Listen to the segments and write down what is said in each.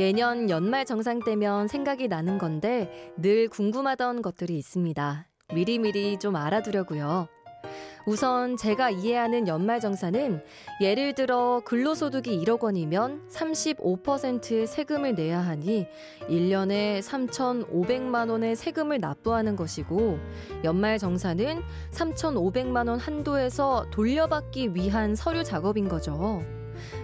매년 연말 정상 때면 생각이 나는 건데 늘 궁금하던 것들이 있습니다. 미리미리 좀 알아두려고요. 우선 제가 이해하는 연말정산은 예를 들어 근로소득이 1억 원이면 35%의 세금을 내야 하니 1년에 3,500만 원의 세금을 납부하는 것이고 연말정산은 3,500만 원 한도에서 돌려받기 위한 서류 작업인 거죠.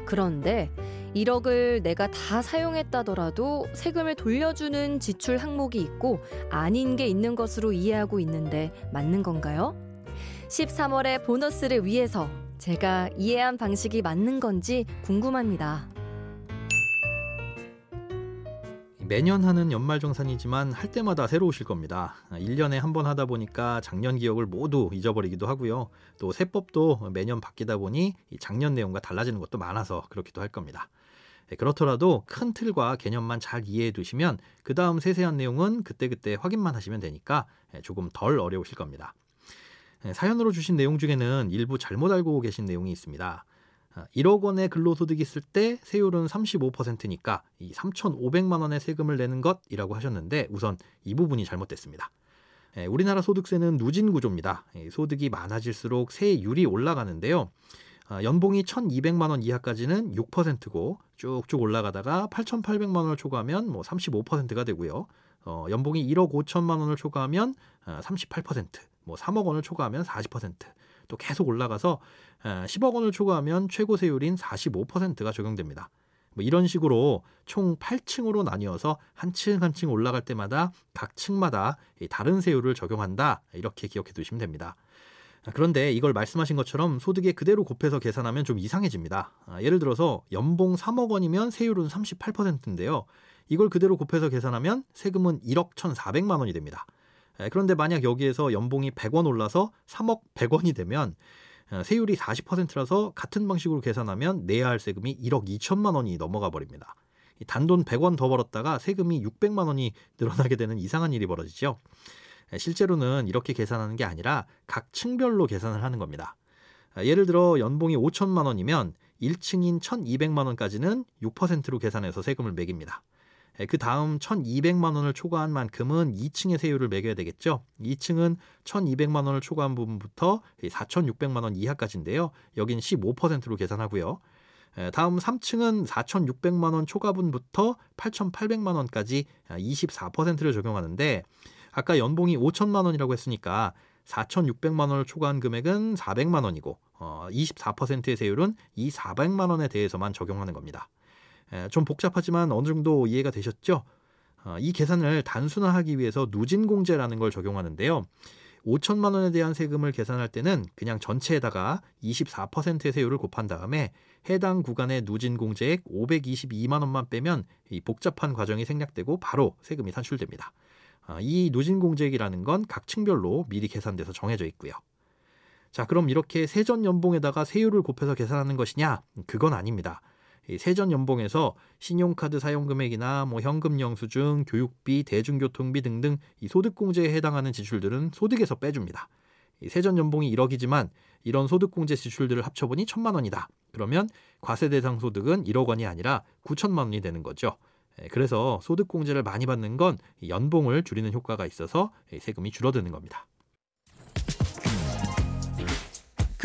그런데 1억을 내가 다 사용했다더라도 세금을 돌려주는 지출 항목이 있고 아닌 게 있는 것으로 이해하고 있는데 맞는 건가요? 13월의 보너스를 위해서 제가 이해한 방식이 맞는 건지 궁금합니다. 매년 하는 연말정산이지만 할 때마다 새로우실 겁니다. 1년에 한 번 하다 보니까 작년 기억을 모두 잊어버리기도 하고요. 또 세법도 매년 바뀌다 보니 작년 내용과 달라지는 것도 많아서 그렇기도 할 겁니다. 네, 그렇더라도 큰 틀과 개념만 잘 이해해 두시면 그 다음 세세한 내용은 그때그때 확인만 하시면 되니까 네, 조금 덜 어려우실 겁니다. 네, 사연으로 주신 내용 중에는 일부 잘못 알고 계신 내용이 있습니다. 1억 아, 원의 근로소득이 있을 때 세율은 35%니까 이 3,500만 원의 세금을 내는 것이라고 하셨는데 우선 이 부분이 잘못됐습니다. 우리나라 소득세는 누진 구조입니다. 소득이 많아질수록 세율이 올라가는데요. 아, 연봉이 1,200만 원 이하까지는 6%고 쭉쭉 올라가다가 8,800만 원을 초과하면 뭐 35%가 되고요. 어, 연봉이 1억 5천만 원을 초과하면 38%, 어, 뭐 3억 원을 초과하면 40%, 또 계속 올라가서 10억 어, 원을 초과하면 최고 세율인 45%가 적용됩니다. 뭐 이런 식으로 총 8층으로 나뉘어서 한 층 한 층 올라갈 때마다 각 층마다 다른 세율을 적용한다. 이렇게 기억해 두시면 됩니다. 그런데 이걸 말씀하신 것처럼 소득에 그대로 곱해서 계산하면 좀 이상해집니다. 아, 예를 들어서 연봉 3억 원이면 세율은 38%인데요. 이걸 그대로 곱해서 계산하면 세금은 1억 1,400만 원이 됩니다. 그런데 만약 여기에서 연봉이 100원 올라서 3억 100원이 되면 어, 세율이 40%라서 같은 방식으로 계산하면 내야 할 세금이 1억 2천만 원이 넘어가 버립니다. 단돈 100원 더 벌었다가 세금이 600만 원이 늘어나게 되는 이상한 일이 벌어지죠. 실제로는 이렇게 계산하는 게 아니라 각 층별로 계산을 하는 겁니다. 예를 들어 연봉이 5천만 원이면 1층인 1,200만 원까지는 6%로 계산해서 세금을 매깁니다. 그 다음 1,200만 원을 초과한 만큼은 2층의 세율을 매겨야 되겠죠. 2층은 1,200만 원을 초과한 부분부터 4,600만 원 이하까지인데요. 여긴 15%로 계산하고요. 다음 3층은 4,600만 원 초과분부터 8,800만 원까지 24%를 적용하는데 아까 연봉이 5천만 원이라고 했으니까 4,600만 원을 초과한 금액은 400만 원이고 어, 24%의 세율은 이 400만 원에 대해서만 적용하는 겁니다. 에, 좀 복잡하지만 어느 정도 이해가 되셨죠? 어, 이 계산을 단순화하기 위해서 누진공제라는 걸 적용하는데요. 5천만 원에 대한 세금을 계산할 때는 그냥 전체에다가 24%의 세율을 곱한 다음에 해당 구간의 누진 공제액 522만 원만 빼면 이 복잡한 과정이 생략되고 바로 세금이 산출됩니다. 아, 이 누진 공제액이라는 건 각 층별로 미리 계산돼서 정해져 있고요. 자, 그럼 이렇게 세전 연봉에다가 세율을 곱해서 계산하는 것이냐? 그건 아닙니다. 세전 연봉에서 신용카드 사용 금액이나 뭐 현금 영수증, 교육비, 대중교통비 등등 이 소득공제에 해당하는 지출들은 소득에서 빼줍니다. 세전 연봉이 1억이지만 이런 소득공제 지출들을 합쳐보니 천만 원이다. 그러면 과세 대상 소득은 1억 원이 아니라 9천만 원이 되는 거죠. 예, 그래서 소득공제를 많이 받는 건 연봉을 줄이는 효과가 있어서 세금이 줄어드는 겁니다.